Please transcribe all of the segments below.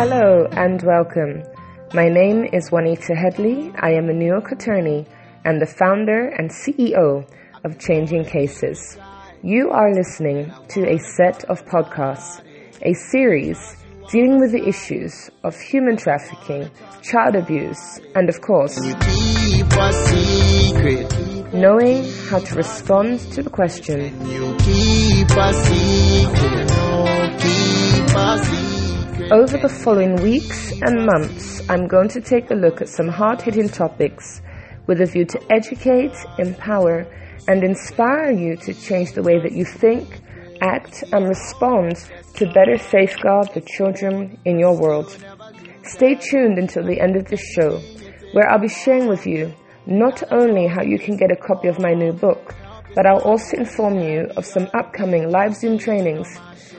Hello and welcome. My name is Juanita Headley. I am a New York attorney and the founder and CEO of Changing Cases. You are listening to a set of podcasts, a series dealing with the issues of human trafficking, child abuse, and of course, knowing how to respond to the question over the following weeks and months, I'm going to take a look at some hard hitting topics with a view to educate, empower, and inspire you to change the way that you think, act, and respond to better safeguard the children in your world. Stay tuned until the end of this show, where I'll be sharing with you not only how you can get a copy of my new book, but I'll also inform you of some upcoming live Zoom trainings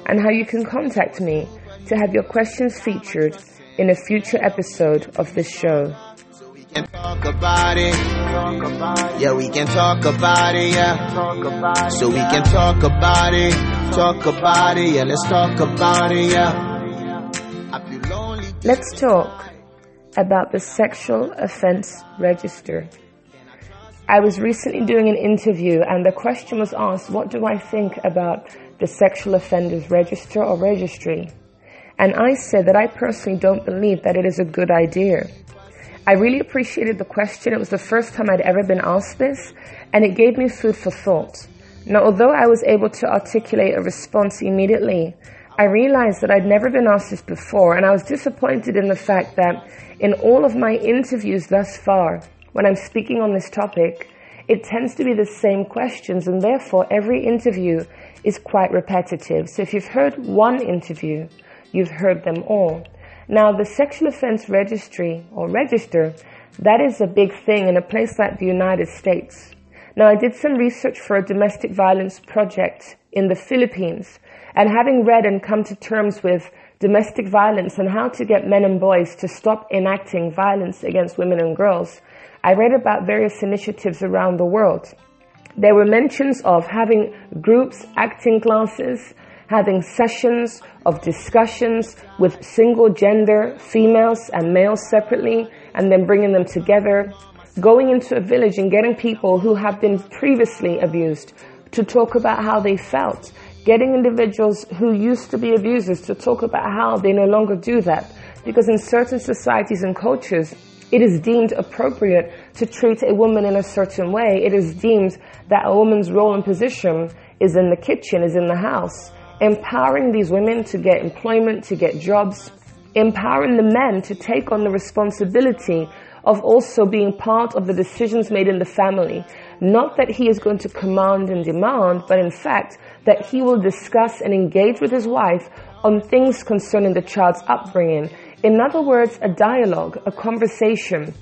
and how you can contact me to have your questions featured in a future episode of this show. can talk about it. Yeah, we can talk about it, yeah. So we can talk about it, talk about it, yeah, let's talk about it, yeah. I feel lonely. Let's talk about the sexual offense register. I was recently doing an interview and the question was asked, what do I think about the sexual offenders register or registry? And I said that I personally don't believe that it is a good idea. I really appreciated the question. It was the first time I'd ever been asked this, and it gave me food for thought. Now, although I was able to articulate a response immediately, I realized that I'd never been asked this before, and I was disappointed in the fact that in all of my interviews thus far, when I'm speaking on this topic, it tends to be the same questions, and therefore every interview is quite repetitive. So if you've heard one interview, you've heard them all. Now, the sexual offense registry or register, that is a big thing in a place like the United States. Now, I did some research for a domestic violence project in the Philippines, and having read and come to terms with domestic violence and how to get men and boys to stop enacting violence against women and girls, I read about various initiatives around the world. There were mentions of having groups, acting classes, having sessions of discussions with single gender females and males separately and then bringing them together, going into a village and getting people who have been previously abused to talk about how they felt, getting individuals who used to be abusers to talk about how they no longer do that. Because in certain societies and cultures, it is deemed appropriate to treat a woman in a certain way. It is deemed that a woman's role and position is in the kitchen, is in the house empowering these women to get employment, to get jobs, empowering the men to take on the responsibility of also being part of the decisions made in the family. Not that he is going to command and demand, but in fact, that he will discuss and engage with his wife on things concerning the child's upbringing. In other words, a dialogue, a conversation.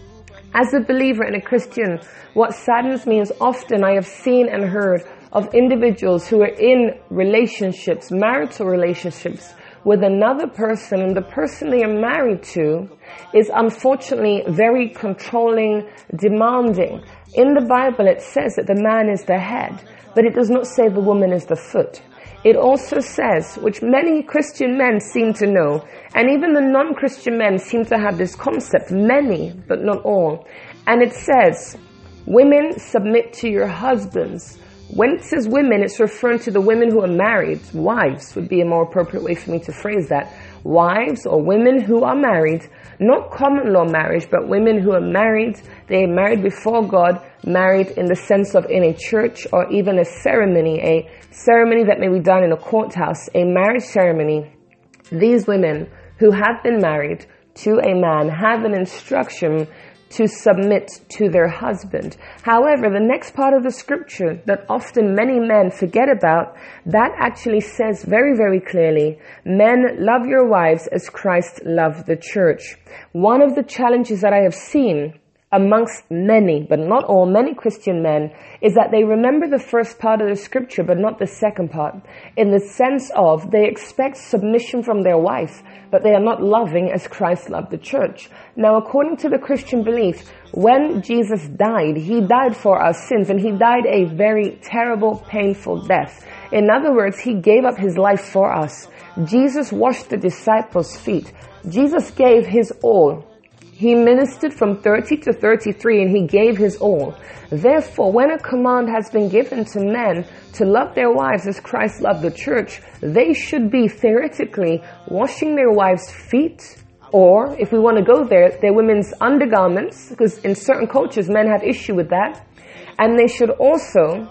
As a believer and a Christian, what saddens me is often I have seen and heard of individuals who are in relationships, marital relationships with another person and the person they are married to is unfortunately very controlling, demanding. In the Bible it says that the man is the head, but it does not say the woman is the foot. It also says, which many Christian men seem to know, and even the non-Christian men seem to have this concept, many, but not all. And it says, women submit to your husbands when it says women, it's referring to the women who are married. Wives would be a more appropriate way for me to phrase that. Wives or women who are married, not common law marriage, but women who are married. They are married before God, married in the sense of in a church or even a ceremony, a ceremony that may be done in a courthouse, a marriage ceremony. These women who have been married to a man have an instruction to submit to their husband. However, the next part of the scripture that often many men forget about, that actually says very, very clearly, men love your wives as Christ loved the church. One of the challenges that I have seen amongst many, but not all, many Christian men, is that they remember the first part of the scripture, but not the second part, in the sense of they expect submission from their wife, but they are not loving as Christ loved the church. Now, according to the Christian belief, when Jesus died, He died for our sins, and He died a very terrible, painful death. In other words, he gave up his life for us. Jesus washed the disciples' feet. Jesus gave his all. He ministered from 30 to 33 and he gave his all. Therefore, when a command has been given to men to love their wives as Christ loved the church, they should be theoretically washing their wives' feet, or if we want to go there, their women's undergarments, because in certain cultures men have issue with that. And they should also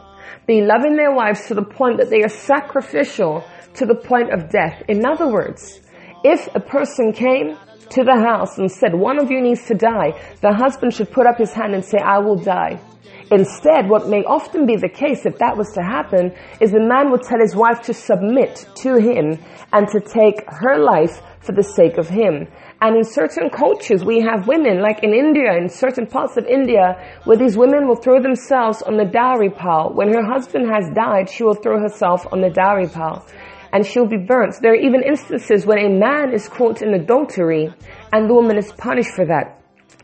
be loving their wives to the point that they are sacrificial to the point of death. In other words, if a person came to the house and said, one of you needs to die, the husband should put up his hand and say, I will die. Instead, what may often be the case if that was to happen is the man would tell his wife to submit to him and to take her life for the sake of him. And in certain cultures, we have women, like in India, in certain parts of India, where these women will throw themselves on the dowry pile. When her husband has died, she will throw herself on the dowry pile and she'll be burnt. There are even instances when a man is caught in adultery and the woman is punished for that.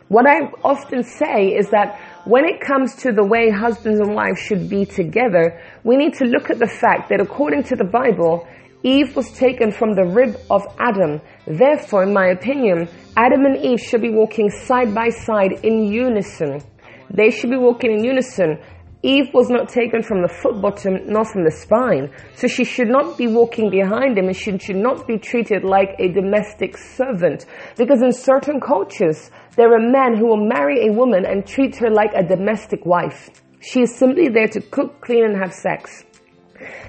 What I often say is that when it comes to the way husbands and wives should be together, we need to look at the fact that according to the Bible, Eve was taken from the rib of Adam. Therefore, in my opinion, Adam and Eve should be walking side by side in unison. They should be walking in unison. Eve was not taken from the foot bottom nor from the spine. So she should not be walking behind him and she should not be treated like a domestic servant. Because in certain cultures, there are men who will marry a woman and treat her like a domestic wife. She is simply there to cook, clean, and have sex.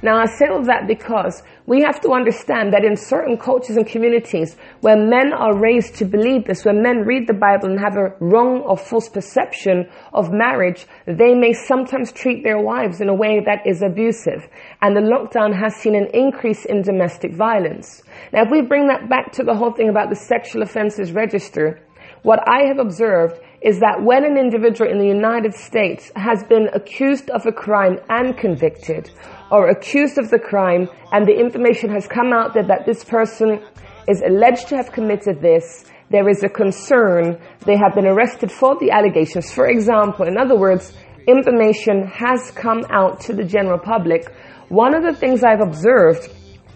Now I say all that because we have to understand that in certain cultures and communities where men are raised to believe this, when men read the Bible and have a wrong or false perception of marriage, they may sometimes treat their wives in a way that is abusive. And the lockdown has seen an increase in domestic violence. Now if we bring that back to the whole thing about the sexual offenses register, what I have observed is that when an individual in the United States has been accused of a crime and convicted, or accused of the crime and the information has come out that, that this person is alleged to have committed this, there is a concern, they have been arrested for the allegations. For example, in other words, information has come out to the general public. One of the things I've observed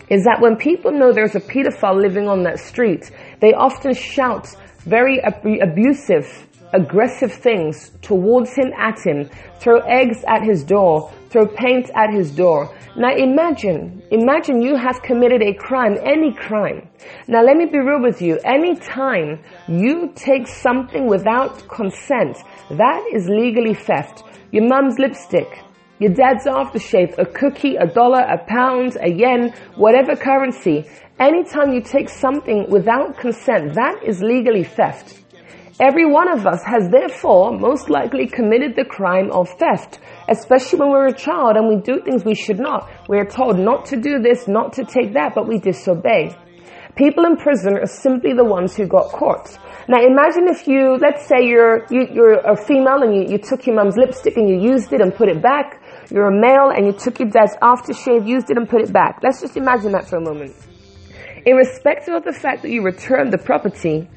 is that when people know there's a pedophile living on that street, they often shout very ab- abusive, aggressive things towards him, at him, throw eggs at his door, throw paint at his door. Now imagine, imagine you have committed a crime, any crime. Now let me be real with you. Any time you take something without consent, that is legally theft. Your mum's lipstick, your dad's aftershave, a cookie, a dollar, a pound, a yen, whatever currency. Anytime you take something without consent, that is legally theft. Every one of us has therefore most likely committed the crime of theft, especially when we're a child and we do things we should not. We're told not to do this, not to take that, but we disobey. People in prison are simply the ones who got caught. Now imagine if you, let's say you're, you, are you are a female and you, you took your mum's lipstick and you used it and put it back. You're a male and you took your dad's aftershave, used it and put it back. Let's just imagine that for a moment. Irrespective of the fact that you returned the property,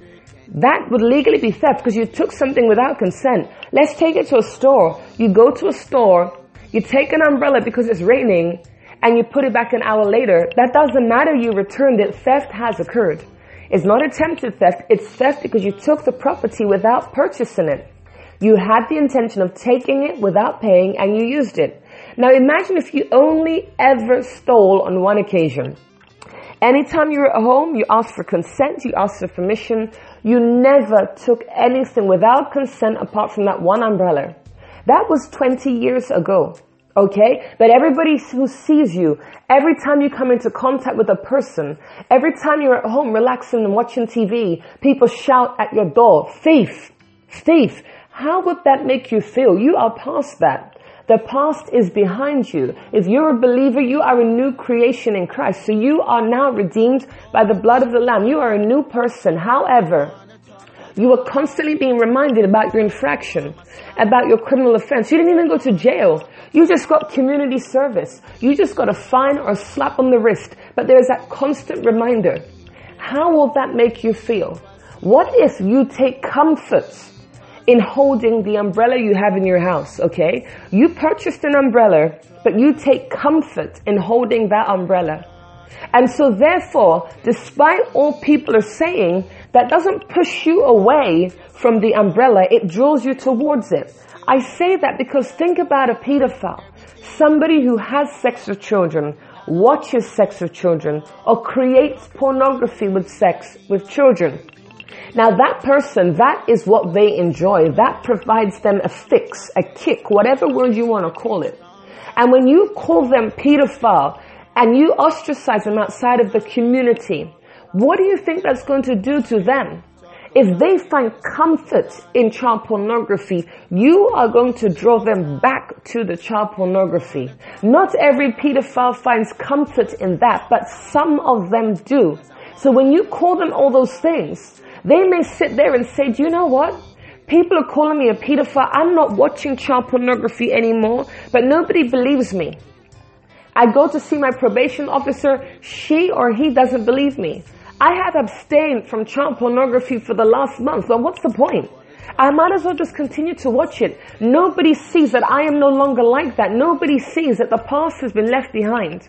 that would legally be theft because you took something without consent. Let's take it to a store. You go to a store, you take an umbrella because it's raining, and you put it back an hour later. That doesn't matter you returned it. Theft has occurred. It's not attempted theft. It's theft because you took the property without purchasing it. You had the intention of taking it without paying and you used it. Now imagine if you only ever stole on one occasion. Anytime you were at home, you asked for consent, you asked for permission, you never took anything without consent apart from that one umbrella. That was 20 years ago. Okay? But everybody who sees you, every time you come into contact with a person, every time you're at home relaxing and watching TV, people shout at your door, thief, thief. How would that make you feel? You are past that. The past is behind you. If you're a believer, you are a new creation in Christ. So you are now redeemed by the blood of the Lamb. You are a new person. However, you are constantly being reminded about your infraction, about your criminal offense. You didn't even go to jail. You just got community service. You just got a fine or a slap on the wrist. But there's that constant reminder. How will that make you feel? What if you take comfort in holding the umbrella you have in your house, okay? You purchased an umbrella, but you take comfort in holding that umbrella. And so therefore, despite all people are saying, that doesn't push you away from the umbrella, it draws you towards it. I say that because think about a pedophile. Somebody who has sex with children, watches sex with children, or creates pornography with sex with children. Now that person, that is what they enjoy. That provides them a fix, a kick, whatever word you want to call it. And when you call them pedophile and you ostracize them outside of the community, what do you think that's going to do to them? If they find comfort in child pornography, you are going to draw them back to the child pornography. Not every pedophile finds comfort in that, but some of them do. So when you call them all those things, they may sit there and say, do you know what? People are calling me a pedophile. I'm not watching child pornography anymore, but nobody believes me. I go to see my probation officer. She or he doesn't believe me. I have abstained from child pornography for the last month. But what's the point? I might as well just continue to watch it. Nobody sees that I am no longer like that. Nobody sees that the past has been left behind.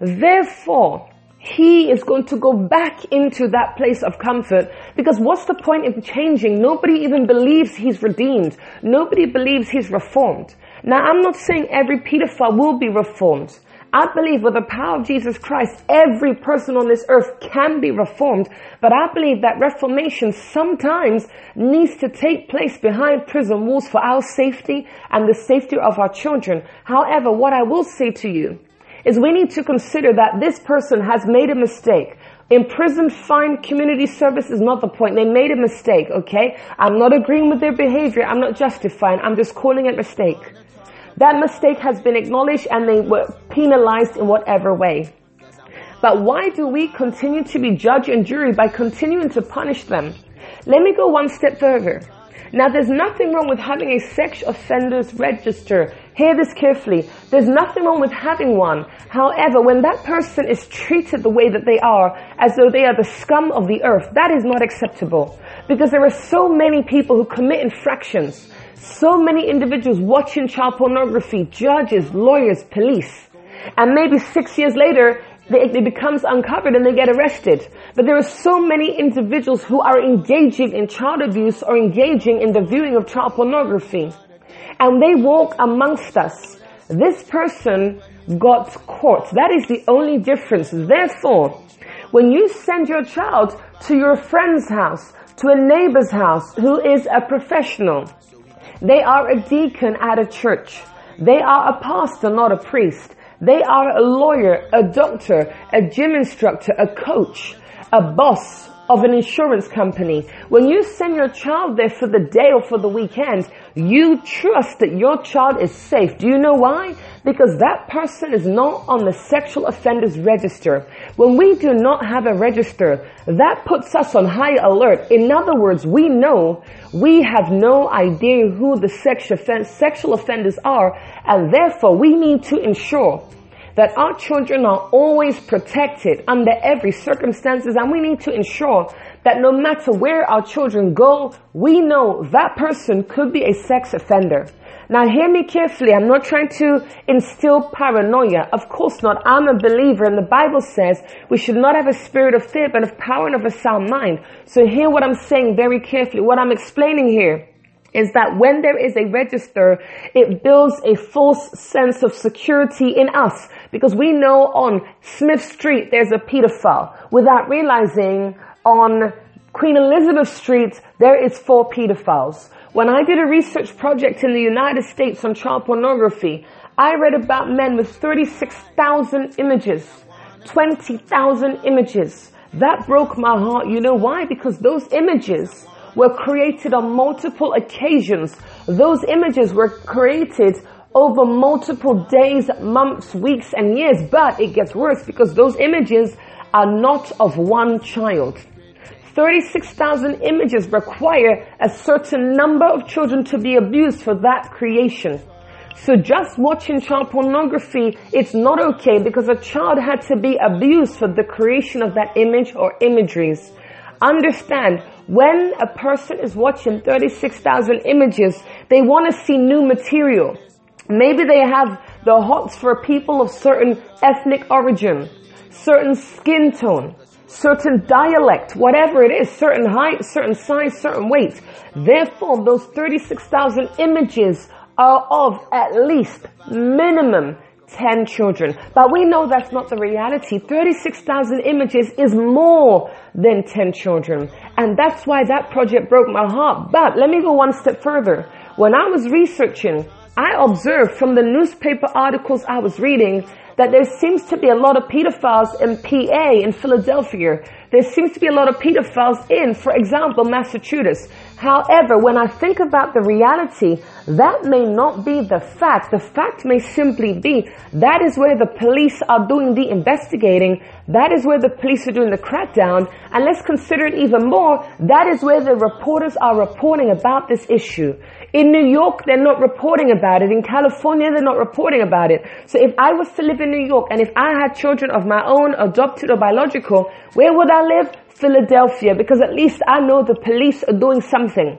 Therefore, he is going to go back into that place of comfort because what's the point in changing? Nobody even believes he's redeemed. Nobody believes he's reformed. Now, I'm not saying every pedophile will be reformed. I believe with the power of Jesus Christ, every person on this earth can be reformed, but I believe that reformation sometimes needs to take place behind prison walls for our safety and the safety of our children. However, what I will say to you is we need to consider that this person has made a mistake. In prison, fine community service is not the point. They made a mistake, okay? I'm not agreeing with their behavior. I'm not justifying. I'm just calling it mistake. That mistake has been acknowledged and they were penalized in whatever way. But why do we continue to be judge and jury by continuing to punish them? Let me go one step further. Now there's nothing wrong with having a sex offenders register. Hear this carefully. There's nothing wrong with having one. However, when that person is treated the way that they are, as though they are the scum of the earth, that is not acceptable. Because there are so many people who commit infractions. So many individuals watching child pornography, judges, lawyers, police. And maybe six years later, it becomes uncovered and they get arrested. But there are so many individuals who are engaging in child abuse or engaging in the viewing of child pornography. And they walk amongst us. This person got caught. That is the only difference. Therefore, when you send your child to your friend's house, to a neighbor's house who is a professional, they are a deacon at a church. They are a pastor, not a priest. They are a lawyer, a doctor, a gym instructor, a coach, a boss of an insurance company. When you send your child there for the day or for the weekend, you trust that your child is safe. Do you know why? Because that person is not on the sexual offenders register. When we do not have a register, that puts us on high alert. In other words, we know we have no idea who the sexual offenders are and therefore we need to ensure that our children are always protected under every circumstances and we need to ensure that no matter where our children go, we know that person could be a sex offender. Now hear me carefully. I'm not trying to instill paranoia. Of course not. I'm a believer and the Bible says we should not have a spirit of fear, but of power and of a sound mind. So hear what I'm saying very carefully. What I'm explaining here is that when there is a register, it builds a false sense of security in us because we know on Smith Street there's a pedophile without realizing on Queen Elizabeth Street there is four pedophiles. When I did a research project in the United States on child pornography, I read about men with 36,000 images, 20,000 images. That broke my heart. You know why? Because those images were created on multiple occasions. Those images were created over multiple days, months, weeks, and years. But it gets worse because those images are not of one child. 36,000 images require a certain number of children to be abused for that creation. So just watching child pornography, it's not okay because a child had to be abused for the creation of that image or imageries. Understand, When a person is watching 36,000 images, they want to see new material. Maybe they have the hots for people of certain ethnic origin, certain skin tone, certain dialect, whatever it is, certain height, certain size, certain weight. Therefore, those 36,000 images are of at least minimum 10 children. But we know that's not the reality. 36,000 images is more than 10 children. And that's why that project broke my heart. But let me go one step further. When I was researching, I observed from the newspaper articles I was reading that there seems to be a lot of pedophiles in PA, in Philadelphia. There seems to be a lot of pedophiles in, for example, Massachusetts. However, when I think about the reality, that may not be the fact. The fact may simply be that is where the police are doing the investigating. That is where the police are doing the crackdown. And let's consider it even more. That is where the reporters are reporting about this issue. In New York, they're not reporting about it. In California, they're not reporting about it. So if I was to live in New York and if I had children of my own, adopted or biological, where would I live? Philadelphia, because at least I know the police are doing something.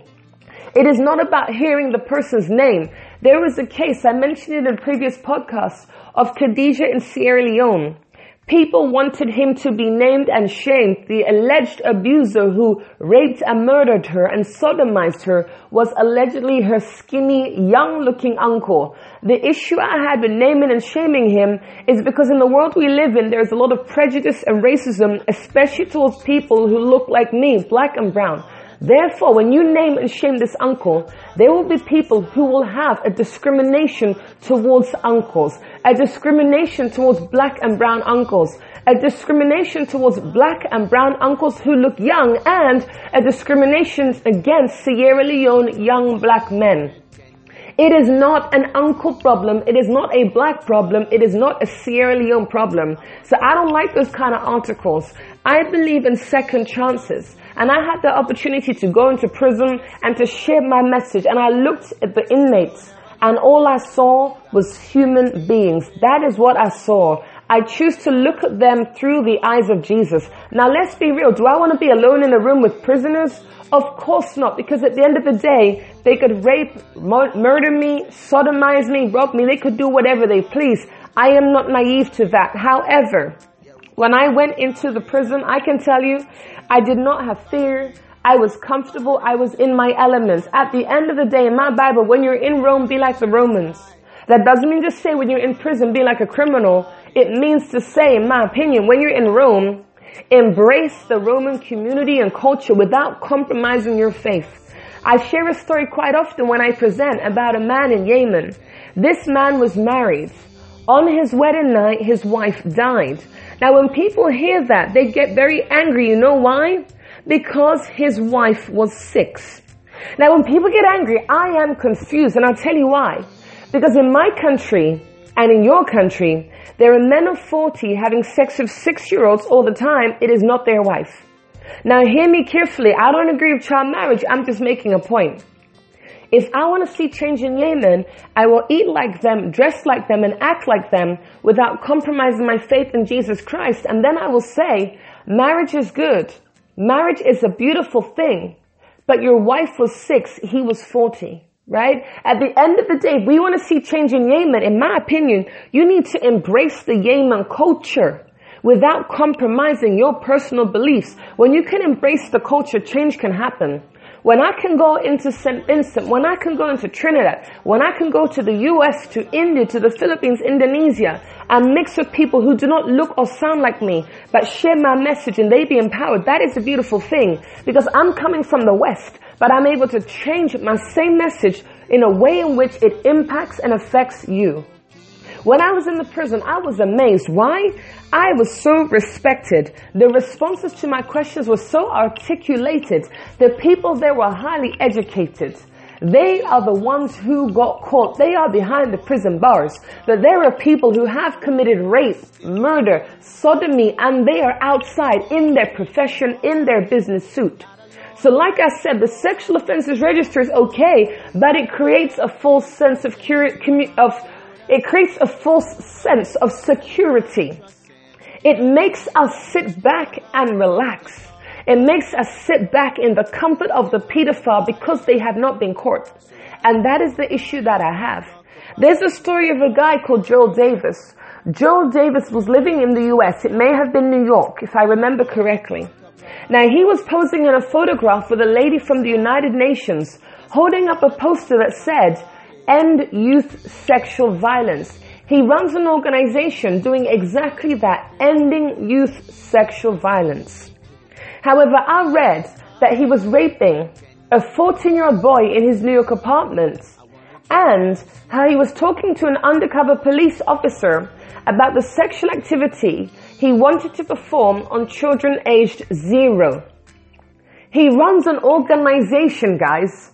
It is not about hearing the person's name. There was a case, I mentioned it in previous podcasts, of Khadijah in Sierra Leone. People wanted him to be named and shamed. The alleged abuser who raped and murdered her and sodomized her was allegedly her skinny, young looking uncle. The issue I had with naming and shaming him is because in the world we live in, there's a lot of prejudice and racism, especially towards people who look like me, black and brown. Therefore, when you name and shame this uncle, there will be people who will have a discrimination towards uncles, a discrimination towards black and brown uncles, a discrimination towards black and brown uncles who look young, and a discrimination against Sierra Leone young black men. It is not an uncle problem. It is not a black problem. It is not a Sierra Leone problem. So I don't like those kind of articles. I believe in second chances. And I had the opportunity to go into prison and to share my message. And I looked at the inmates and all I saw was human beings. That is what I saw. I choose to look at them through the eyes of Jesus. Now let's be real. Do I want to be alone in a room with prisoners? Of course not, because at the end of the day, they could rape, murder me, sodomize me, rob me. They could do whatever they please. I am not naive to that. However, when I went into the prison, I can tell you, I did not have fear. I was comfortable. I was in my elements. At the end of the day, in my Bible, when you're in Rome, be like the Romans. That doesn't mean to say when you're in prison, be like a criminal. It means to say, in my opinion, when you're in Rome, embrace the Roman community and culture without compromising your faith. I share a story quite often when I present about a man in Yemen. This man was married. On his wedding night, his wife died. Now when people hear that, they get very angry. You know why? Because his wife was sick. Now when people get angry, I am confused and I'll tell you why. Because in my country and in your country, there are men of 40 having sex with six year olds all the time. It is not their wife. Now hear me carefully. I don't agree with child marriage. I'm just making a point. If I want to see change in Yemen, I will eat like them, dress like them, and act like them without compromising my faith in Jesus Christ. And then I will say, marriage is good. Marriage is a beautiful thing. But your wife was six, he was 40 right? At the end of the day, we want to see change in Yemen, in my opinion, you need to embrace the Yemen culture without compromising your personal beliefs. When you can embrace the culture, change can happen. When I can go into St. Vincent, when I can go into Trinidad, when I can go to the US, to India, to the Philippines, Indonesia, and mix with people who do not look or sound like me, but share my message and they be empowered, that is a beautiful thing. Because I'm coming from the West, but I'm able to change my same message in a way in which it impacts and affects you. When I was in the prison, I was amazed. Why? I was so respected. The responses to my questions were so articulated. The people there were highly educated. They are the ones who got caught. They are behind the prison bars. But there are people who have committed rape, murder, sodomy, and they are outside in their profession, in their business suit. So like I said, the sexual offenses register is okay, but it creates a false sense of, of it creates a false sense of security. It makes us sit back and relax. It makes us sit back in the comfort of the pedophile because they have not been caught. And that is the issue that I have. There's a story of a guy called Joel Davis. Joel Davis was living in the US. It may have been New York, if I remember correctly. Now he was posing in a photograph with a lady from the United Nations holding up a poster that said, end youth sexual violence. He runs an organization doing exactly that, ending youth sexual violence. However, I read that he was raping a 14 year old boy in his New York apartment and how he was talking to an undercover police officer about the sexual activity he wanted to perform on children aged zero. He runs an organization, guys.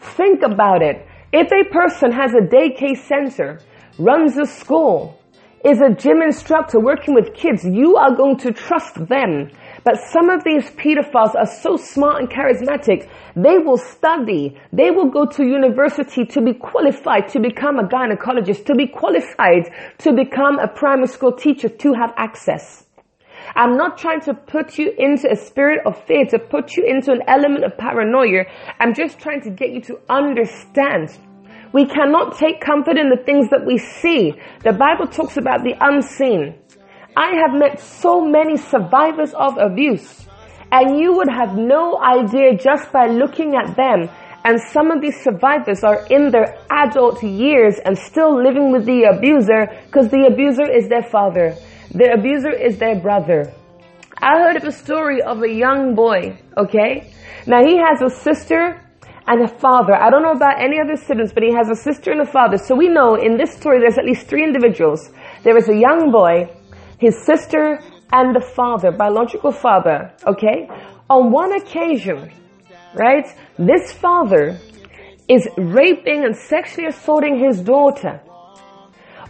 Think about it. If a person has a daycare center, runs a school, is a gym instructor working with kids, you are going to trust them. But some of these pedophiles are so smart and charismatic, they will study, they will go to university to be qualified to become a gynecologist, to be qualified to become a primary school teacher, to have access. I'm not trying to put you into a spirit of fear, to put you into an element of paranoia. I'm just trying to get you to understand we cannot take comfort in the things that we see. The Bible talks about the unseen. I have met so many survivors of abuse and you would have no idea just by looking at them. And some of these survivors are in their adult years and still living with the abuser because the abuser is their father. The abuser is their brother. I heard of a story of a young boy, okay? Now he has a sister and a father. I don't know about any other siblings, but he has a sister and a father. So we know in this story there's at least three individuals. There is a young boy, his sister, and the father, biological father, okay? On one occasion, right, this father is raping and sexually assaulting his daughter.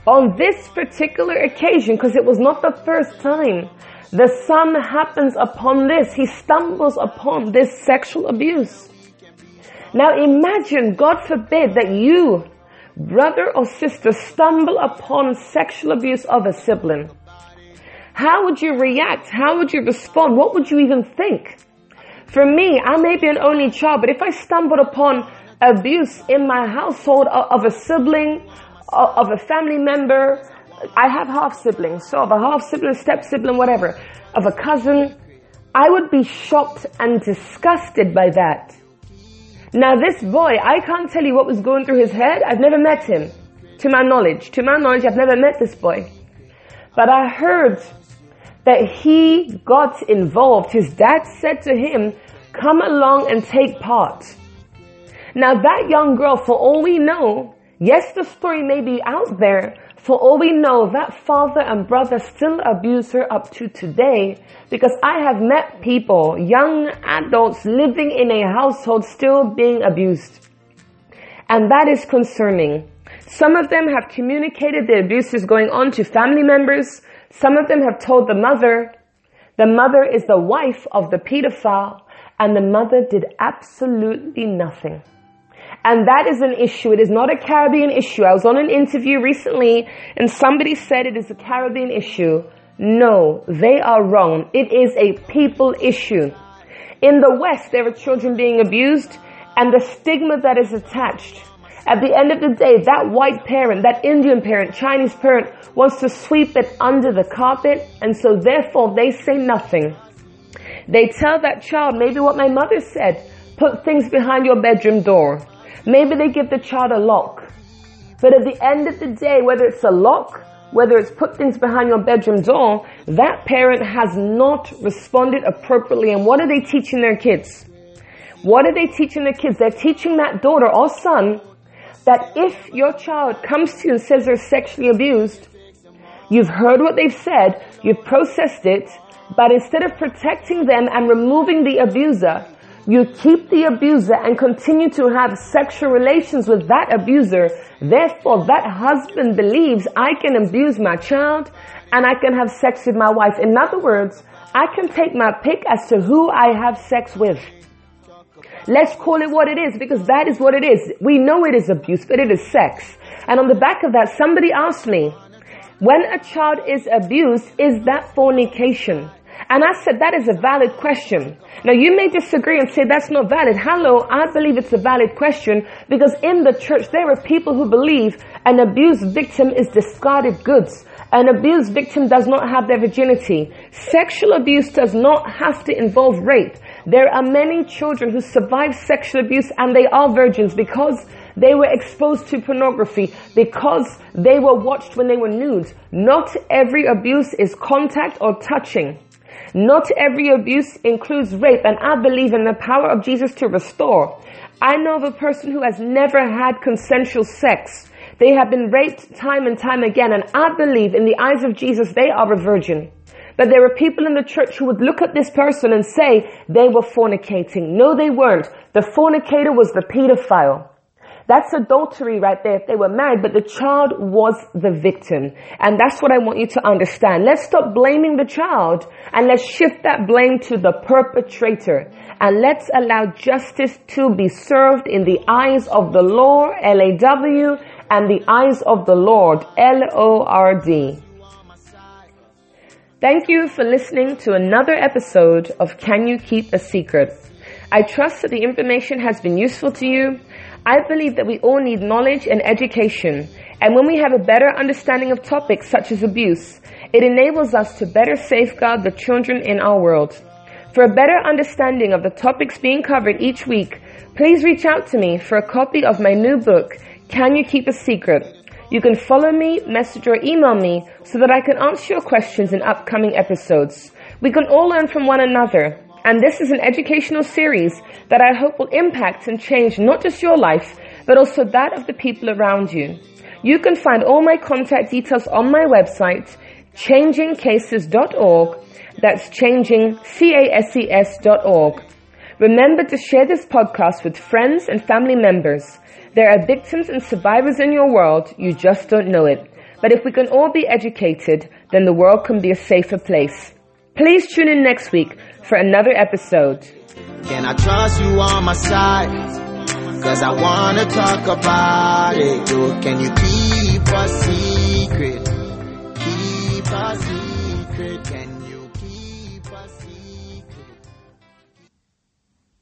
On this particular occasion, because it was not the first time, the son happens upon this. He stumbles upon this sexual abuse. Now imagine, God forbid, that you, brother or sister, stumble upon sexual abuse of a sibling. How would you react? How would you respond? What would you even think? For me, I may be an only child, but if I stumbled upon abuse in my household of a sibling, of a family member, I have half siblings, so of a half sibling, step sibling, whatever, of a cousin, I would be shocked and disgusted by that. Now this boy, I can't tell you what was going through his head. I've never met him. To my knowledge. To my knowledge, I've never met this boy. But I heard that he got involved. His dad said to him, come along and take part. Now that young girl, for all we know, yes, the story may be out there, for all we know, that father and brother still abuse her up to today because I have met people, young adults living in a household still being abused. And that is concerning. Some of them have communicated the abuse is going on to family members. Some of them have told the mother. The mother is the wife of the pedophile and the mother did absolutely nothing. And that is an issue. It is not a Caribbean issue. I was on an interview recently and somebody said it is a Caribbean issue. No, they are wrong. It is a people issue. In the West, there are children being abused and the stigma that is attached. At the end of the day, that white parent, that Indian parent, Chinese parent wants to sweep it under the carpet and so therefore they say nothing. They tell that child maybe what my mother said, put things behind your bedroom door. Maybe they give the child a lock. But at the end of the day, whether it's a lock, whether it's put things behind your bedroom door, that parent has not responded appropriately. And what are they teaching their kids? What are they teaching their kids? They're teaching that daughter or son that if your child comes to you and says they're sexually abused, you've heard what they've said, you've processed it, but instead of protecting them and removing the abuser, you keep the abuser and continue to have sexual relations with that abuser. Therefore, that husband believes I can abuse my child and I can have sex with my wife. In other words, I can take my pick as to who I have sex with. Let's call it what it is because that is what it is. We know it is abuse, but it is sex. And on the back of that, somebody asked me, when a child is abused, is that fornication? And I said, that is a valid question. Now you may disagree and say that's not valid. Hello, I believe it's a valid question because in the church there are people who believe an abused victim is discarded goods. An abused victim does not have their virginity. Sexual abuse does not have to involve rape. There are many children who survive sexual abuse and they are virgins because they were exposed to pornography, because they were watched when they were nude. Not every abuse is contact or touching. Not every abuse includes rape, and I believe in the power of Jesus to restore. I know of a person who has never had consensual sex. They have been raped time and time again, and I believe in the eyes of Jesus they are a virgin. But there are people in the church who would look at this person and say they were fornicating. No, they weren't. The fornicator was the pedophile. That's adultery right there if they were married, but the child was the victim. And that's what I want you to understand. Let's stop blaming the child and let's shift that blame to the perpetrator. And let's allow justice to be served in the eyes of the law, L-A-W, and the eyes of the Lord, L-O-R-D. Thank you for listening to another episode of Can You Keep a Secret? I trust that the information has been useful to you. I believe that we all need knowledge and education. And when we have a better understanding of topics such as abuse, it enables us to better safeguard the children in our world. For a better understanding of the topics being covered each week, please reach out to me for a copy of my new book, Can You Keep a Secret? You can follow me, message or email me so that I can answer your questions in upcoming episodes. We can all learn from one another. And this is an educational series that I hope will impact and change not just your life, but also that of the people around you. You can find all my contact details on my website, changingcases.org. That's changing, C-A-S-E-S.org. Remember to share this podcast with friends and family members. There are victims and survivors in your world, you just don't know it. But if we can all be educated, then the world can be a safer place. Please tune in next week for another episode. Can I trust you on my side? Cause I wanna talk about it. can you keep a secret?